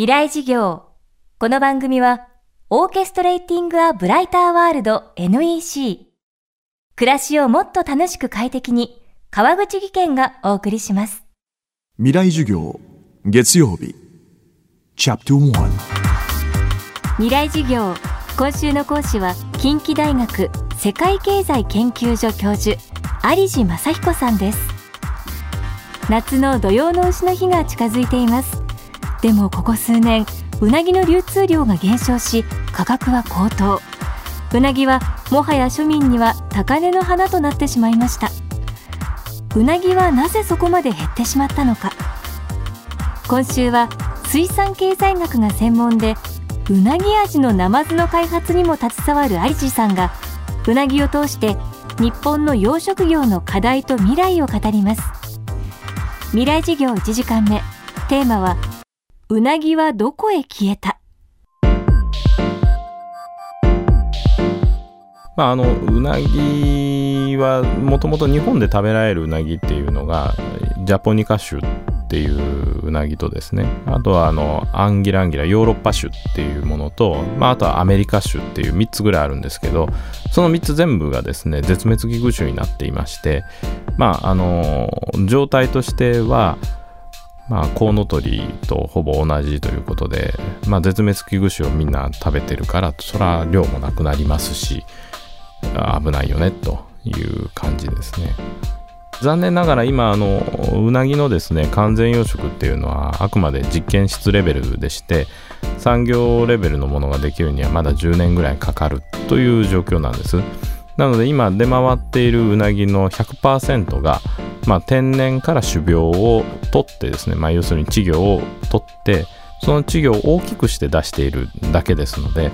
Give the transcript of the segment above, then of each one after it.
未来事業。この番組は、オーケストレーティング・ア・ブライター・ワールド NEC。暮らしをもっと楽しく快適に、川口義賢がお送りします。未来授業月曜日チャプト1未来事業。今週の講師は、近畿大学世界経済研究所教授、有地正彦さんです。夏の土用の丑の日が近づいています。でもここ数年うなぎの流通量が減少し価格は高騰。うなぎはもはや庶民には高値の花となってしまいました。うなぎはなぜそこまで減ってしまったのか。今週は水産経済学が専門でうなぎ味のナマズの開発にも携わる有地さんがうなぎを通して日本の養殖業の課題と未来を語ります。未来事業1時間目。テーマはうなぎはどこへ消えた？まあ、あのうなぎはもともと日本で食べられるうなぎっていうのがジャポニカ種っていううなぎとですね。あとはあのアンギランギラヨーロッパ種っていうものと、まあ、あとはアメリカ種っていう3つぐらいあるんですけどその3つ全部がですね絶滅危惧種になっていましてまああの状態としてはまあ、コウノトリとほぼ同じということで、まあ、絶滅危惧種をみんな食べてるからそら量もなくなりますし危ないよねという感じですね。残念ながら今あのうなぎのですね完全養殖っていうのはあくまで実験室レベルでして産業レベルのものができるにはまだ10年ぐらいかかるという状況なんです。なので今出回っているうなぎの100%が、まあ、天然から種苗を取ってですね、まあ、要するに稚魚を取ってその稚魚を大きくして出しているだけですので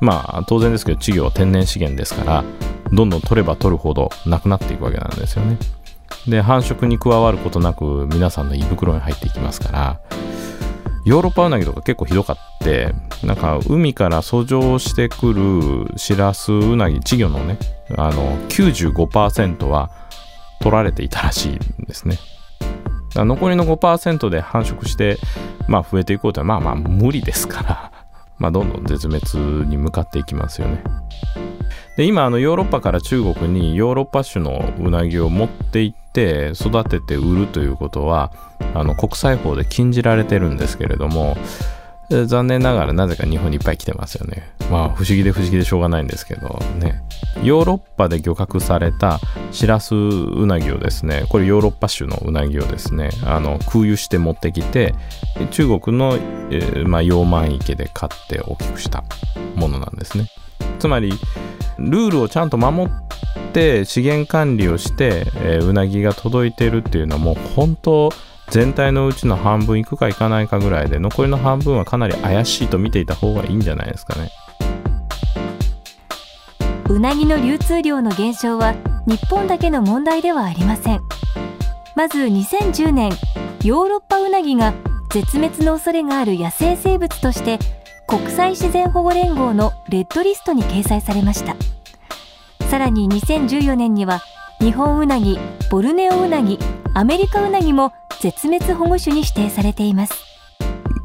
まあ当然ですけど稚魚は天然資源ですからどんどん取れば取るほどなくなっていくわけなんですよね。で繁殖に加わることなく皆さんの胃袋に入っていきますからヨーロッパウナギとか結構ひどかってなんか海から遡上してくるシラスウナギ稚魚のねあの95%は取られていたらしいんですね残りの5%で繁殖して、まあ、増えていこうとはまあまあ無理ですから まあ、どんどん絶滅に向かっていきますよね。で今あのヨーロッパから中国にヨーロッパ種のうなぎを持って行って育てて売るということはあの国際法で禁じられてるんですけれども残念ながらなぜか日本にいっぱい来てますよね。まあ不思議で不思議でしょうがないんですけどね。ヨーロッパで漁獲されたシラスウナギをですね、これヨーロッパ種のうなぎをですね、あの空輸して持ってきて、中国の、えー、まあ、養満池で買って大きくしたものなんですね。つまり、ルールをちゃんと守って資源管理をして、えー、うなぎが届いてるっていうのはもう本当全体のうちの半分いくかいかないかぐらいで残りの半分はかなり怪しいと見ていた方がいいんじゃないですかね。うなぎの流通量の減少は日本だけの問題ではありません。まず2010年ヨーロッパウナギが絶滅の恐れがある野生生物として国際自然保護連合のレッドリストに掲載されました。さらに2014年には日本ウナギボルネオウナギアメリカウナギも絶滅保護種に指定されています。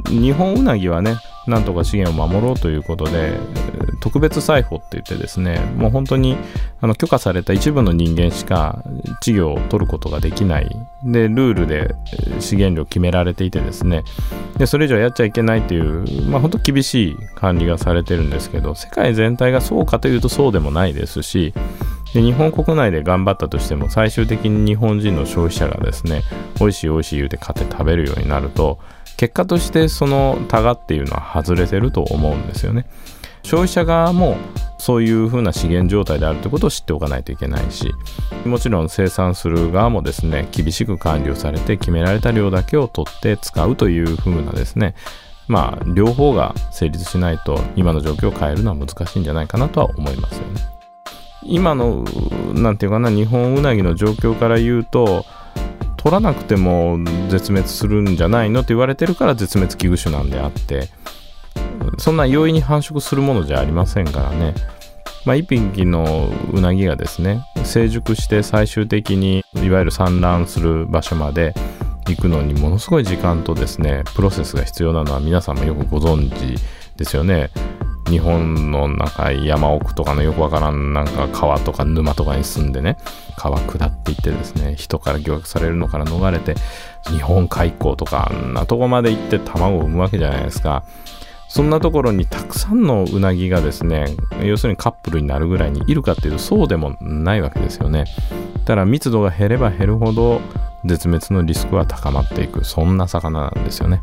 日本ウナギはねなんとか資源を守ろうということで特別採捕って言ってですねもう本当にあの許可された一部の人間しか稚魚を取ることができない。でルールで資源量決められていてですね。でそれ以上やっちゃいけないというまあ本当厳しい管理がされてるんですけど世界全体がそうかというとそうでもないですしで日本国内で頑張ったとしても最終的に日本人の消費者がですね美味しい美味しい言うて買って食べるようになると結果としてそのタガっていうのは外れてると思うんですよね。消費者側もそういうふうな資源状態であるということを知っておかないといけないしもちろん生産する側もですね厳しく管理をされて決められた量だけを取って使うというふうなですねまあ両方が成立しないと今の状況を変えるのは難しいんじゃないかなとは思いますよね。今のなんていうかな日本ウナギの状況から言うと取らなくても絶滅するんじゃないのと言われてるから絶滅危惧種なんであってそんな容易に繁殖するものじゃありませんからね。まあ、1匹のうなぎがですね成熟して最終的にいわゆる産卵する場所まで行くのにものすごい時間とですねプロセスが必要なのは皆さんもよくご存知ですよね。日本のなんか山奥とかのよくわからんなんか川とか沼とかに住んでね川下っていってですね人から漁獲されるのから逃れて日本海溝とかあんなとこまで行って卵を産むわけじゃないですか。そんなところにたくさんのうなぎがですね要するにカップルになるぐらいにいるかっていうとそうでもないわけですよね。ただ密度が減れば減るほど絶滅のリスクは高まっていく。そんな魚なんですよね。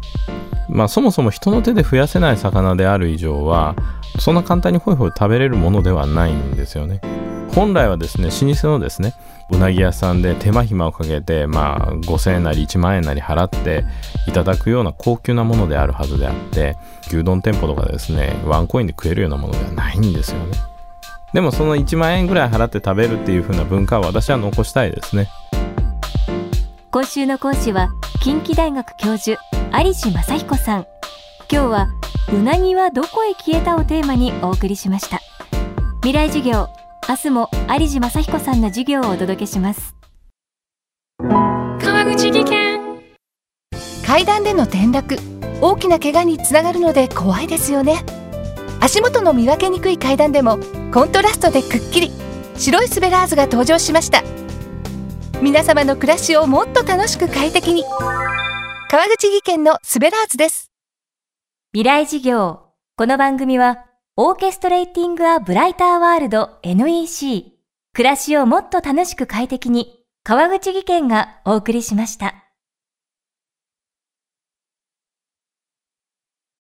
まあそもそも人の手で増やせない魚である以上はそんな簡単にホイホイ食べれるものではないんですよね。本来はですね老舗のですねうなぎ屋さんで手間暇をかけてまあ5000円なり1万円なり払っていただくような高級なものであるはずであって牛丼店舗とかですねワンコインで食えるようなものではないんですよね。でもその1万円ぐらい払って食べるっていう風な文化は私は残したいですね。今週の講師は近畿大学教授有地正彦さん。今日はうなぎはどこへ消えたをテーマにお送りしました。未来授業明日も有地正彦さんの授業をお届けします。川口技研。階段での転落。大きな怪我につながるので怖いですよね。足元の見分けにくい階段でもコントラストでくっきり。白いスベラーズが登場しました。皆様の暮らしをもっと楽しく快適に川口技研のスベラーズです。未来事業。この番組はオーケストレーティング・ア・ブライター・ワールド NEC 暮らしをもっと楽しく快適に川口技研がお送りしました。